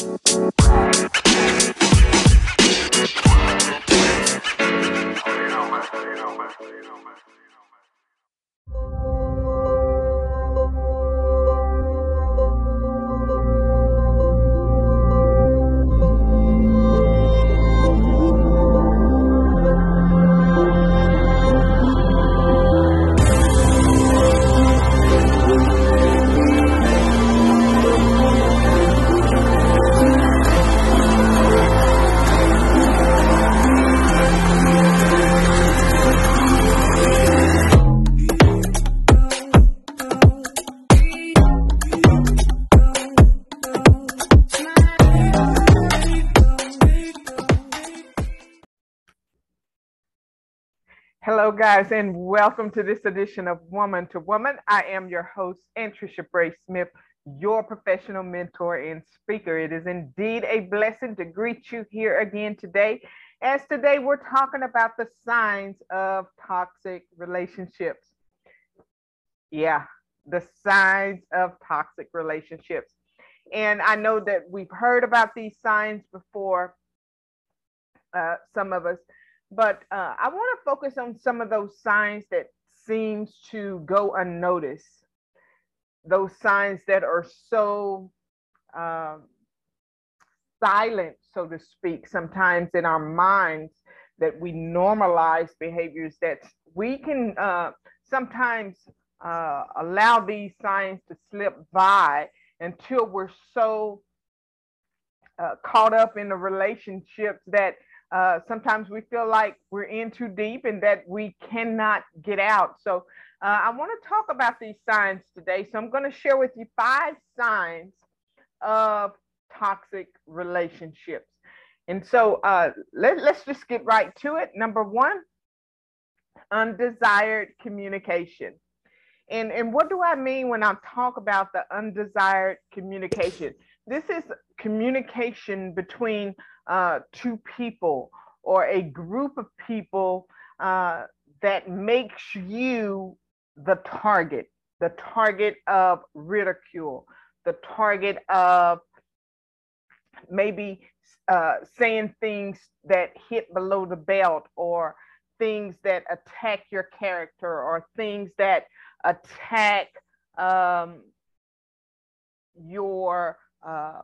Bye. Hello, guys, and welcome to this edition of Woman to Woman. I am your host, Anntricia Bray Smith, your professional mentor and speaker. It is indeed a blessing to greet you here again today. As today we're talking about the signs of toxic relationships. Yeah, the signs of toxic relationships. And I know that we've heard about these signs before, uh, some of us but uh, I want to focus on some of those signs that seems to go unnoticed. Those signs that are so um, silent, so to speak, sometimes in our minds that we normalize behaviors that we can uh, sometimes uh, allow these signs to slip by until we're so uh, caught up in the relationships that uh, sometimes we feel like we're in too deep and that we cannot get out. So uh, I want to talk about these signs today. So I'm going to share with you five signs of toxic relationships. And so uh, let, let's just get right to it. Number one, undesired communication. And, and what do I mean when I talk about the undesired communication? This is communication between uh, two people or a group of people uh, that makes you the target, the target of ridicule, the target of maybe uh, saying things that hit below the belt or things that attack your character or things that attack um, your uh,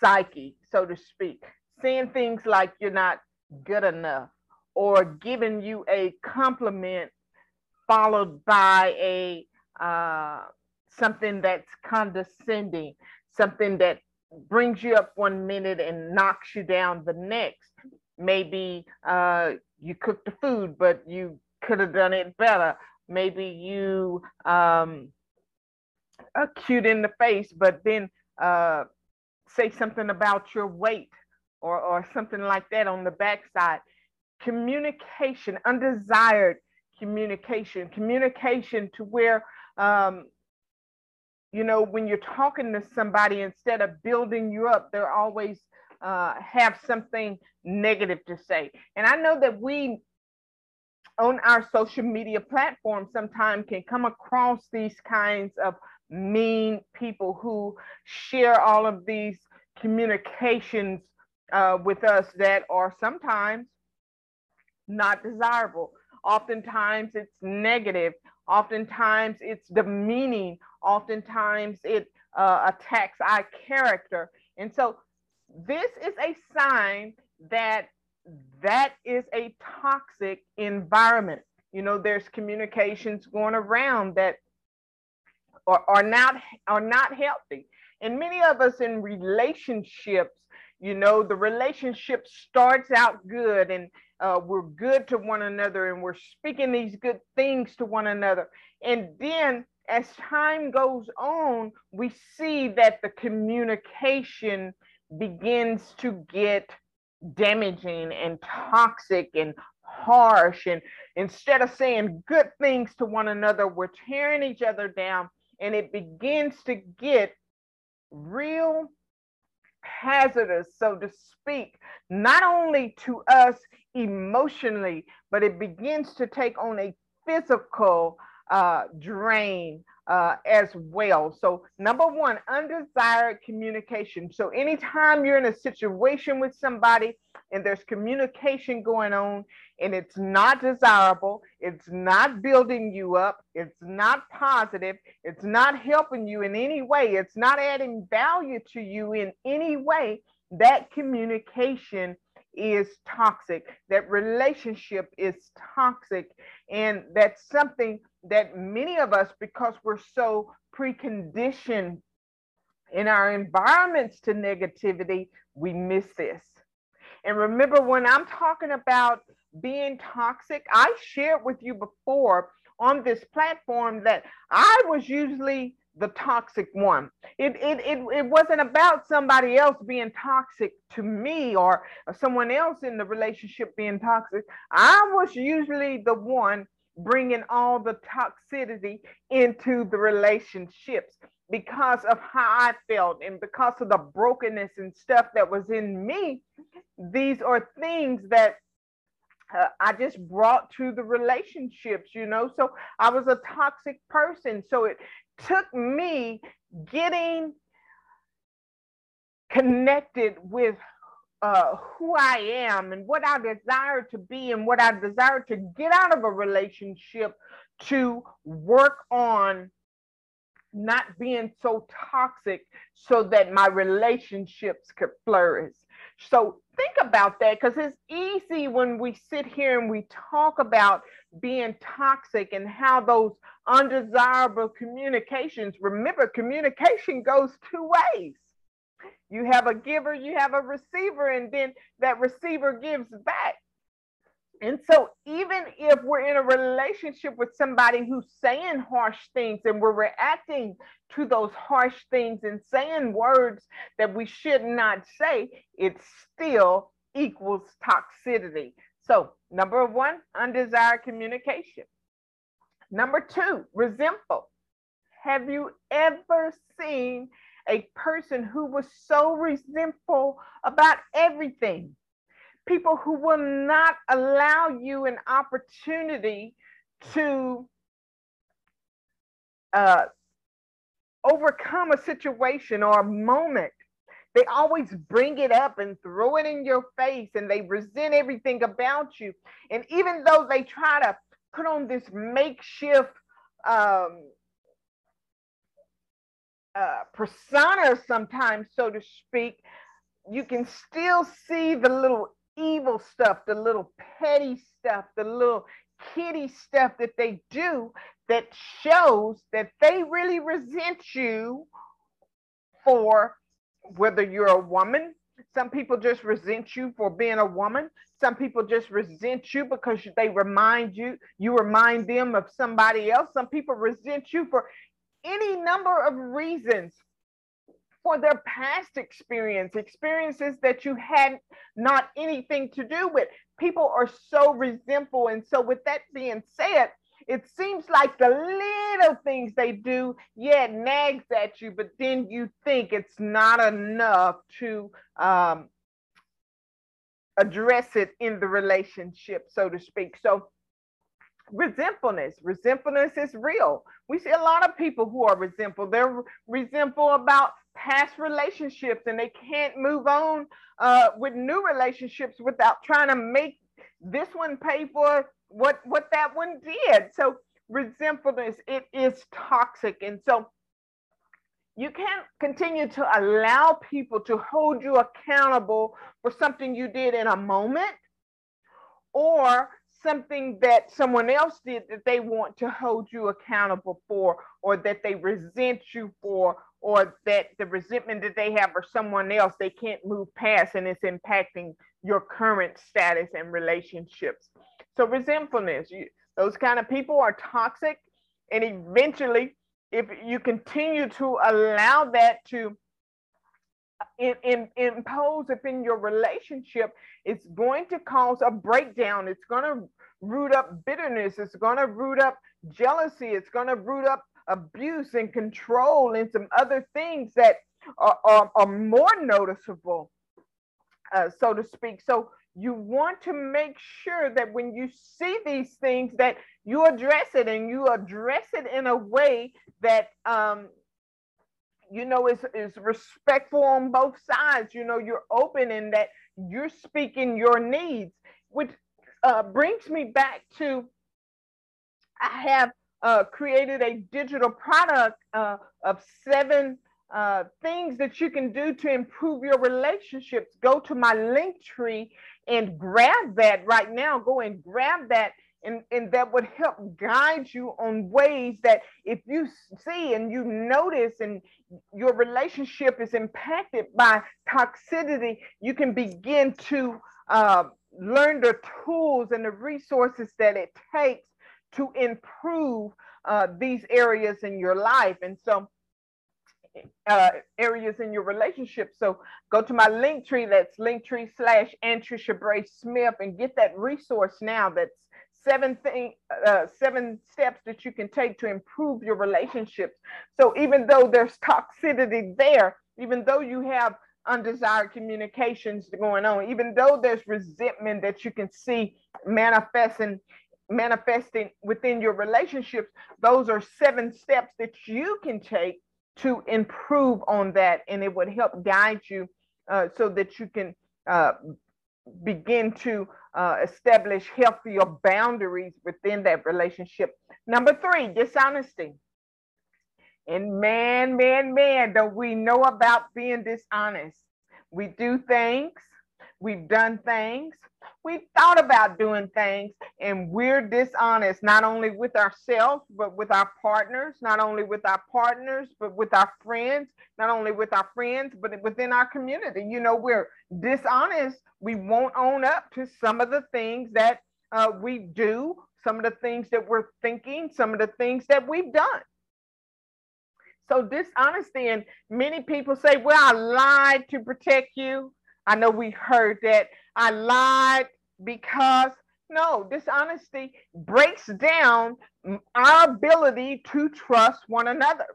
psyche, so to speak saying things like you're not good enough or giving you a compliment followed by a uh, something that's condescending, something that brings you up one minute and knocks you down the next. Maybe uh, you cooked the food, but you could have done it better. Maybe you um, are cute in the face, but then uh, say something about your weight or, or something like that on the backside. Communication, undesired communication, communication to where, um, you know, when you're talking to somebody, instead of building you up, they're always uh, have something negative to say. And I know that we on our social media platform sometimes can come across these kinds of mean people who share all of these communications uh, with us that are sometimes not desirable. Oftentimes it's negative. Oftentimes it's demeaning. Oftentimes it uh, attacks our character. And so this is a sign that that is a toxic environment. You know, there's communications going around that are, are not are not healthy. And many of us in relationships you know, the relationship starts out good and uh, we're good to one another and we're speaking these good things to one another. And then as time goes on, we see that the communication begins to get damaging and toxic and harsh. And instead of saying good things to one another, we're tearing each other down. And it begins to get real hazardous, so to speak, not only to us emotionally, but it begins to take on a physical uh, drain uh, as well. So, number one, undesired communication. So, anytime you're in a situation with somebody and there's communication going on and it's not desirable, it's not building you up, it's not positive, it's not helping you in any way, it's not adding value to you in any way, that communication is toxic. That relationship is toxic. And that's something that many of us, because we're so preconditioned in our environments to negativity, we miss this. And remember, when I'm talking about being toxic, I shared with you before on this platform that I was usually the toxic one. It, it, it, it wasn't about somebody else being toxic to me or someone else in the relationship being toxic. I was usually the one bringing all the toxicity into the relationships because of how I felt and because of the brokenness and stuff that was in me. These are things that uh, I just brought to the relationships, you know. So I was a toxic person. So it took me getting connected with uh, who I am and what I desire to be and what I desire to get out of a relationship to work on not being so toxic so that my relationships could flourish. So think about that because it's easy when we sit here and we talk about being toxic and how those undesirable communications, remember, communication goes two ways you have a giver, you have a receiver, and then that receiver gives back. And so, even if we're in a relationship with somebody who's saying harsh things and we're reacting to those harsh things and saying words that we should not say, it still equals toxicity. So, number one, undesired communication. Number two, resentful. Have you ever seen a person who was so resentful about everything. People who will not allow you an opportunity to uh, overcome a situation or a moment. They always bring it up and throw it in your face and they resent everything about you. And even though they try to put on this makeshift um, uh, persona sometimes, so to speak, you can still see the little evil stuff, the little petty stuff, the little kitty stuff that they do that shows that they really resent you for whether you're a woman. Some people just resent you for being a woman. Some people just resent you because they remind you, you remind them of somebody else. Some people resent you for any number of reasons for their past experience, experiences that you had not anything to do with. People are so resentful. And so, with that being said, it seems like the little things they do, yeah, nags at you, but then you think it's not enough to um, address it in the relationship, so to speak. So, resentfulness. Resentfulness is real. We see a lot of people who are resentful. They're resentful about past relationships and they can't move on uh, with new relationships without trying to make this one pay for what what that one did. So resentfulness it is toxic, and so you can't continue to allow people to hold you accountable for something you did in a moment or something that someone else did that they want to hold you accountable for, or that they resent you for, or that the resentment that they have for someone else they can't move past and it's impacting your current status and relationships. So, resentfulness, you, those kind of people are toxic. And eventually, if you continue to allow that to in, in, impose upon your relationship, it's going to cause a breakdown. It's going to root up bitterness. It's going to root up jealousy. It's going to root up abuse and control and some other things that are, are, are more noticeable, uh, so to speak. So you want to make sure that when you see these things that you address it and you address it in a way that um, you know is, is respectful on both sides. You know you're open in that you're speaking your needs which uh, brings me back to i have uh, created a digital product uh, of seven uh, things that you can do to improve your relationships. Go to my link tree and grab that right now. Go and grab that and, and that would help guide you on ways that if you see and you notice and your relationship is impacted by toxicity, you can begin to uh, learn the tools and the resources that it takes to improve uh, these areas in your life. And so, uh, areas in your relationship. So go to my link tree. That's linktree slash Anntricia Bray Smith and get that resource now. That's seven thing, uh, seven steps that you can take to improve your relationships. So even though there's toxicity there, even though you have undesired communications going on, even though there's resentment that you can see manifesting manifesting within your relationships, those are seven steps that you can take to improve on that, and it would help guide you uh, so that you can uh, begin to uh, establish healthier boundaries within that relationship. Number three, dishonesty. And man, man, man, don't we know about being dishonest? We do things, we've done things, we've thought about doing things and we're dishonest not only with ourselves but with our partners not only with our partners but with our friends not only with our friends but within our community. You know we're dishonest. We won't own up to some of the things that uh, we do some of the things that we're thinking some of the things that we've done. So dishonesty and many people say well i lied to protect you i know we heard that I lied because no, dishonesty breaks down our ability to trust one another.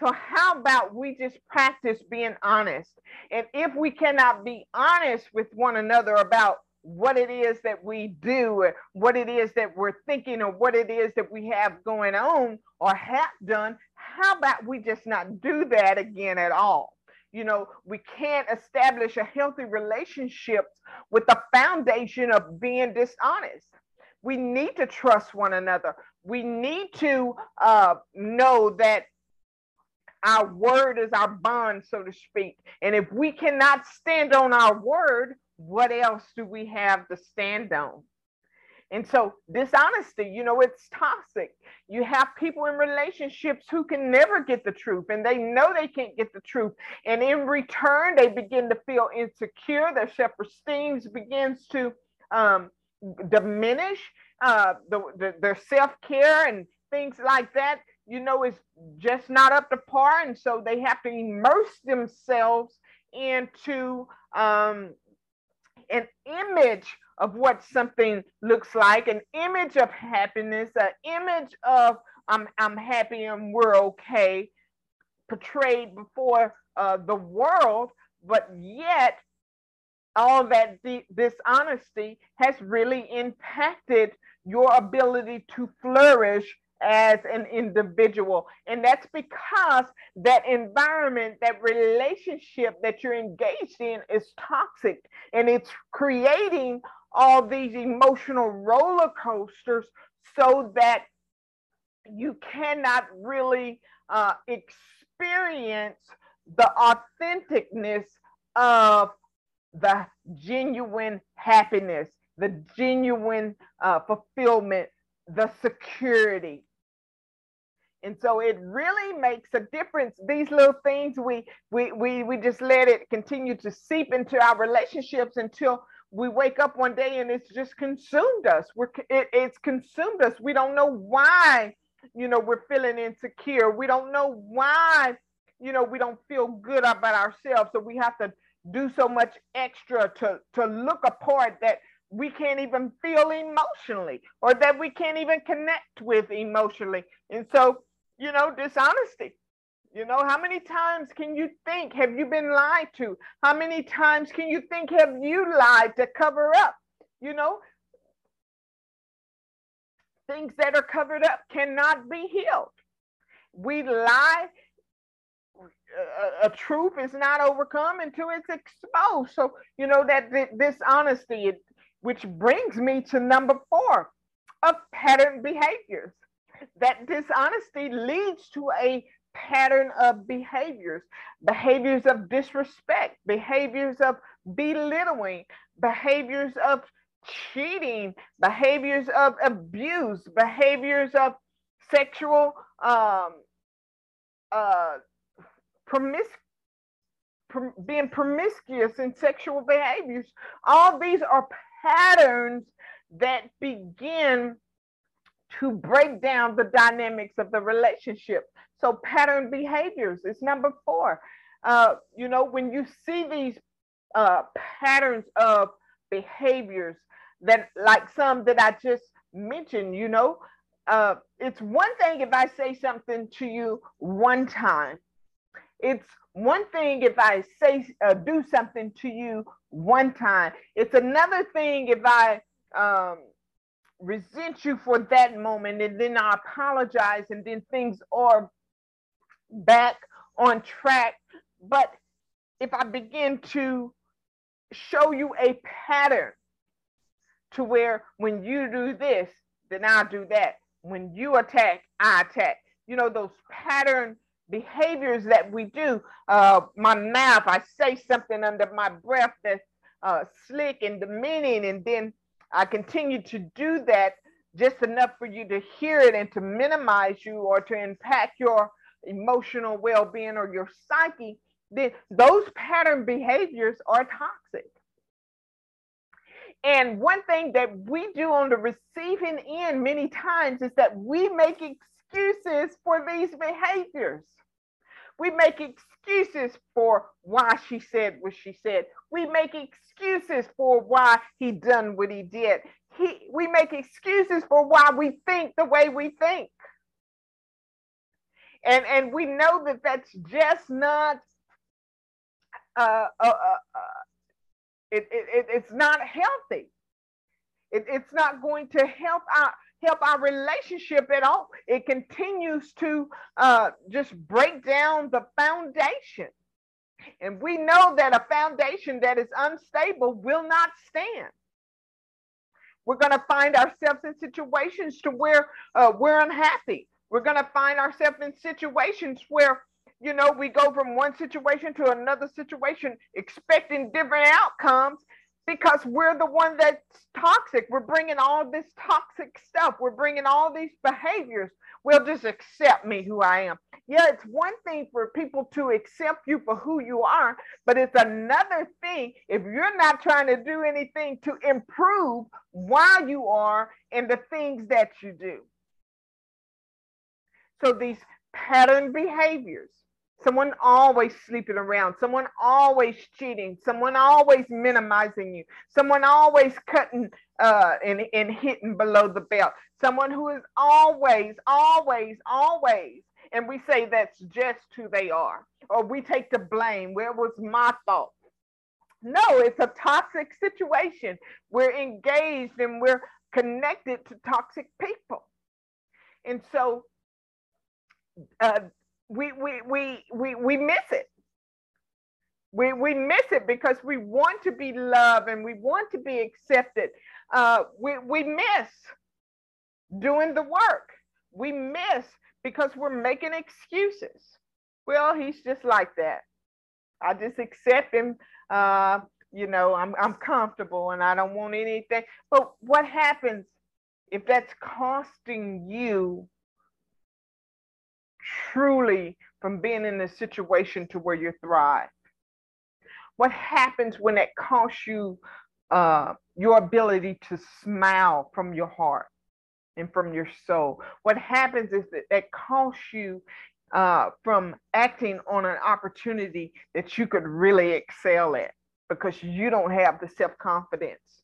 So, how about we just practice being honest? And if we cannot be honest with one another about what it is that we do, what it is that we're thinking, or what it is that we have going on or have done, how about we just not do that again at all? You know, we can't establish a healthy relationship with the foundation of being dishonest. We need to trust one another. We need to uh, know that our word is our bond, so to speak. And if we cannot stand on our word, what else do we have to stand on? And so, dishonesty, you know, it's toxic. You have people in relationships who can never get the truth and they know they can't get the truth. And in return, they begin to feel insecure. Their self esteem begins to um, diminish, uh, the, the, their self care and things like that, you know, is just not up to par. And so, they have to immerse themselves into um, an image of what something looks like, an image of happiness, an image of I'm, I'm happy and we're okay, portrayed before uh, the world, but yet all that de- dishonesty has really impacted your ability to flourish as an individual. And that's because that environment, that relationship that you're engaged in is toxic and it's creating all these emotional roller coasters so that you cannot really uh, experience the authenticness of the genuine happiness, the genuine uh, fulfillment, the security. And so it really makes a difference. These little things we we we we just let it continue to seep into our relationships until we wake up one day and it's just consumed us. We're it, it's consumed us. We don't know why, you know, we're feeling insecure. We don't know why, you know, we don't feel good about ourselves. So we have to do so much extra to to look a part that we can't even feel emotionally or that we can't even connect with emotionally. And so, you know, dishonesty you know, how many times can you think have you been lied to? How many times can you think have you lied to cover up You know, things that are covered up cannot be healed. We lie. A, a truth is not overcome until it's exposed. So, you know, that, that dishonesty, which brings me to number four of pattern behaviors. That dishonesty leads to a pattern of behaviors, behaviors of disrespect, behaviors of belittling, behaviors of cheating, behaviors of abuse, behaviors of sexual um, uh, promis- being promiscuous in sexual behaviors. All these are patterns that begin to break down the dynamics of the relationship. So, pattern behaviors is number four. Uh, you know, when you see these uh, patterns of behaviors that, like some that I just mentioned, you know, uh, it's one thing if I say something to you one time. It's one thing if I say uh, do something to you one time. It's another thing if I um, resent you for that moment and then I apologize and then things are back on track. But if I begin to show you a pattern to where when you do this, then I'll do that. When you attack, I attack. You know, those pattern behaviors that we do. Uh, my mouth, I say something under my breath that's uh, slick and demeaning, and then I continue to do that just enough for you to hear it and to minimize you or to impact your emotional well-being or your psyche, then those pattern behaviors are toxic. And one thing that we do on the receiving end many times is that we make excuses for these behaviors. We make excuses for why she said what she said. We make excuses for why he done what he did. He, we make excuses for why we think the way we think. And, and we know that that's just not uh, uh, uh, uh it, it, it, it's not healthy. It, it's not going to help our help our relationship at all. It continues to uh, just break down the foundation. And we know that a foundation that is unstable will not stand. We're going to find ourselves in situations to where uh, we're unhappy. We're going to find ourselves in situations where, you know, we go from one situation to another situation expecting different outcomes because we're the one that's toxic. We're bringing all this toxic stuff. We're bringing all these behaviors. Well, just accept me who I am. Yeah, it's one thing for people to accept you for who you are, but it's another thing if you're not trying to do anything to improve why you are and the things that you do. So these pattern behaviors someone always sleeping around, someone always cheating, someone always minimizing you, someone always cutting uh, and, and hitting below the belt, someone who is always, always, always. And we say that's just who they are, or we take the blame. Where was my fault? No, it's a toxic situation. We're engaged and we're connected to toxic people. And so uh, we we we we we miss it. We we miss it because we want to be loved and we want to be accepted. Uh, we we miss doing the work. We miss because we're making excuses. Well, he's just like that. I just accept him. Uh, you know, I'm I'm comfortable and I don't want anything. But what happens if that's costing you truly from being in a situation to where you thrive? What happens when it costs you uh, your ability to smile from your heart and from your soul? What happens is that it costs you uh, from acting on an opportunity that you could really excel at because you don't have the self confidence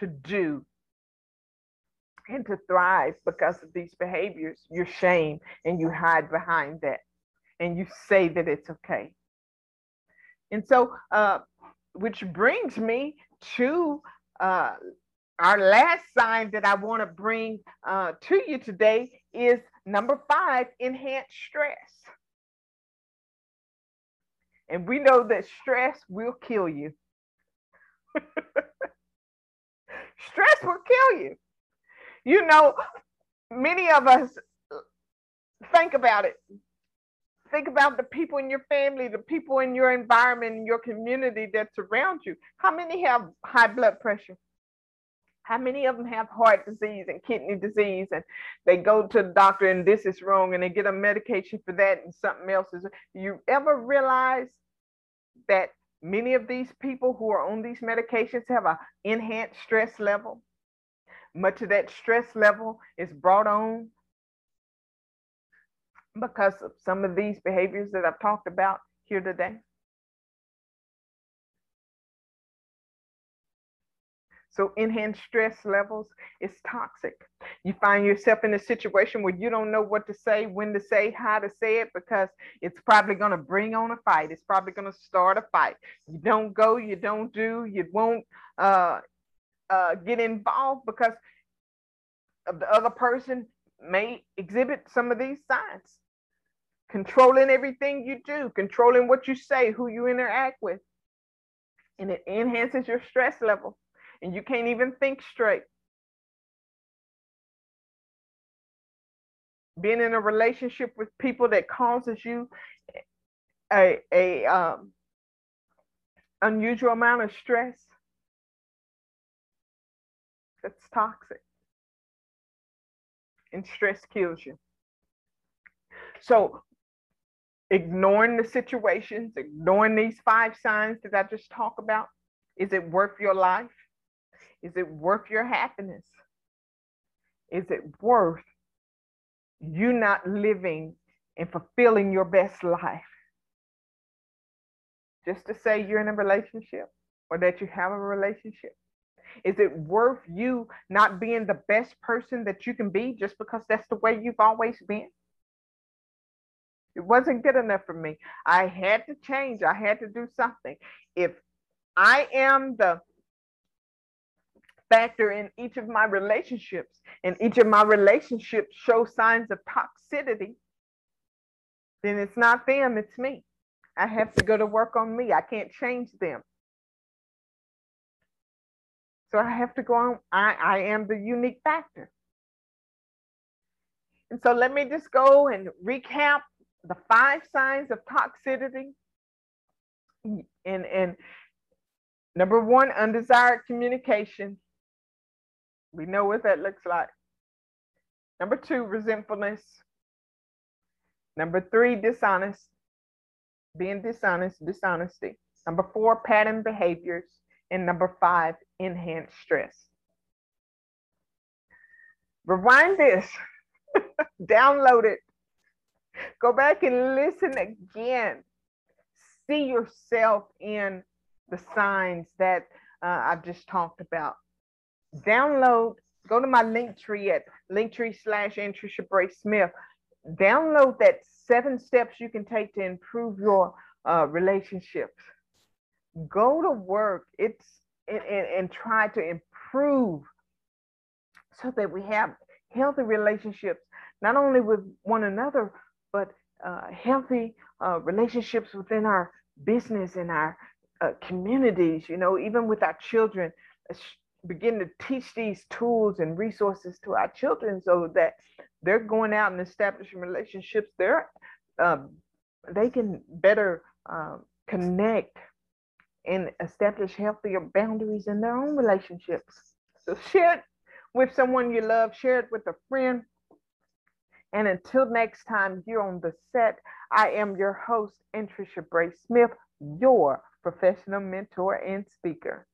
to do and to thrive because of these behaviors, you're shame and you hide behind that and you say that it's okay. And so, uh, which brings me to uh, our last sign that I want to bring uh, to you today is number five, enhanced stress. And we know that stress will kill you. stress will kill you. You know, many of us think about it. Think about the people in your family, the people in your environment, in your community that's around you. How many have high blood pressure? How many of them have heart disease and kidney disease and they go to the doctor and this is wrong and they get a medication for that and something else is you ever realize that many of these people who are on these medications have a enhanced stress level? Much of that stress level is brought on because of some of these behaviors that I've talked about here today. So enhanced stress levels is toxic. You find yourself in a situation where you don't know what to say, when to say, how to say it, because it's probably going to bring on a fight. It's probably going to start a fight. You don't go, you don't do, you won't uh, uh, get involved because the other person may exhibit some of these signs. Controlling everything you do, controlling what you say, who you interact with. And it enhances your stress level and you can't even think straight. Being in a relationship with people that causes you a, a um, unusual amount of stress, that's toxic. And stress kills you. So ignoring the situations, ignoring these five signs that I just talked about, is it worth your life? Is it worth your happiness? Is it worth you not living and fulfilling your best life? Just to say you're in a relationship or that you have a relationship? Is it worth you not being the best person that you can be just because that's the way you've always been? It wasn't good enough for me. I had to change. I had to do something. If I am the factor in each of my relationships, and each of my relationships show signs of toxicity, then it's not them, it's me. I have to go to work on me. I can't change them. So I have to go on. I, I am the unique factor. And so let me just go and recap the five signs of toxicity. And, and number one, undesired communication. We know what that looks like. Number two, resentfulness. Number three, dishonest. Being dishonest, dishonesty. Number four, pattern behaviors. And number five, enhanced stress. Rewind this, download it, go back and listen again. See yourself in the signs that uh, I've just talked about download, go to my link tree at linktree slash Trisha Bray Smith. Download that seven steps you can take to improve your uh, relationships. Go to work. It's and, and, and try to improve so that we have healthy relationships, not only with one another, but uh, healthy uh, relationships within our business and our uh, communities, you know, even with our children. Begin to teach these tools and resources to our children so that they're going out and establishing relationships. They're um, they can better uh, connect and establish healthier boundaries in their own relationships. So share it with someone you love share it with a friend. And until next time you're on the set. I am your host Trisha bray smith your professional mentor and speaker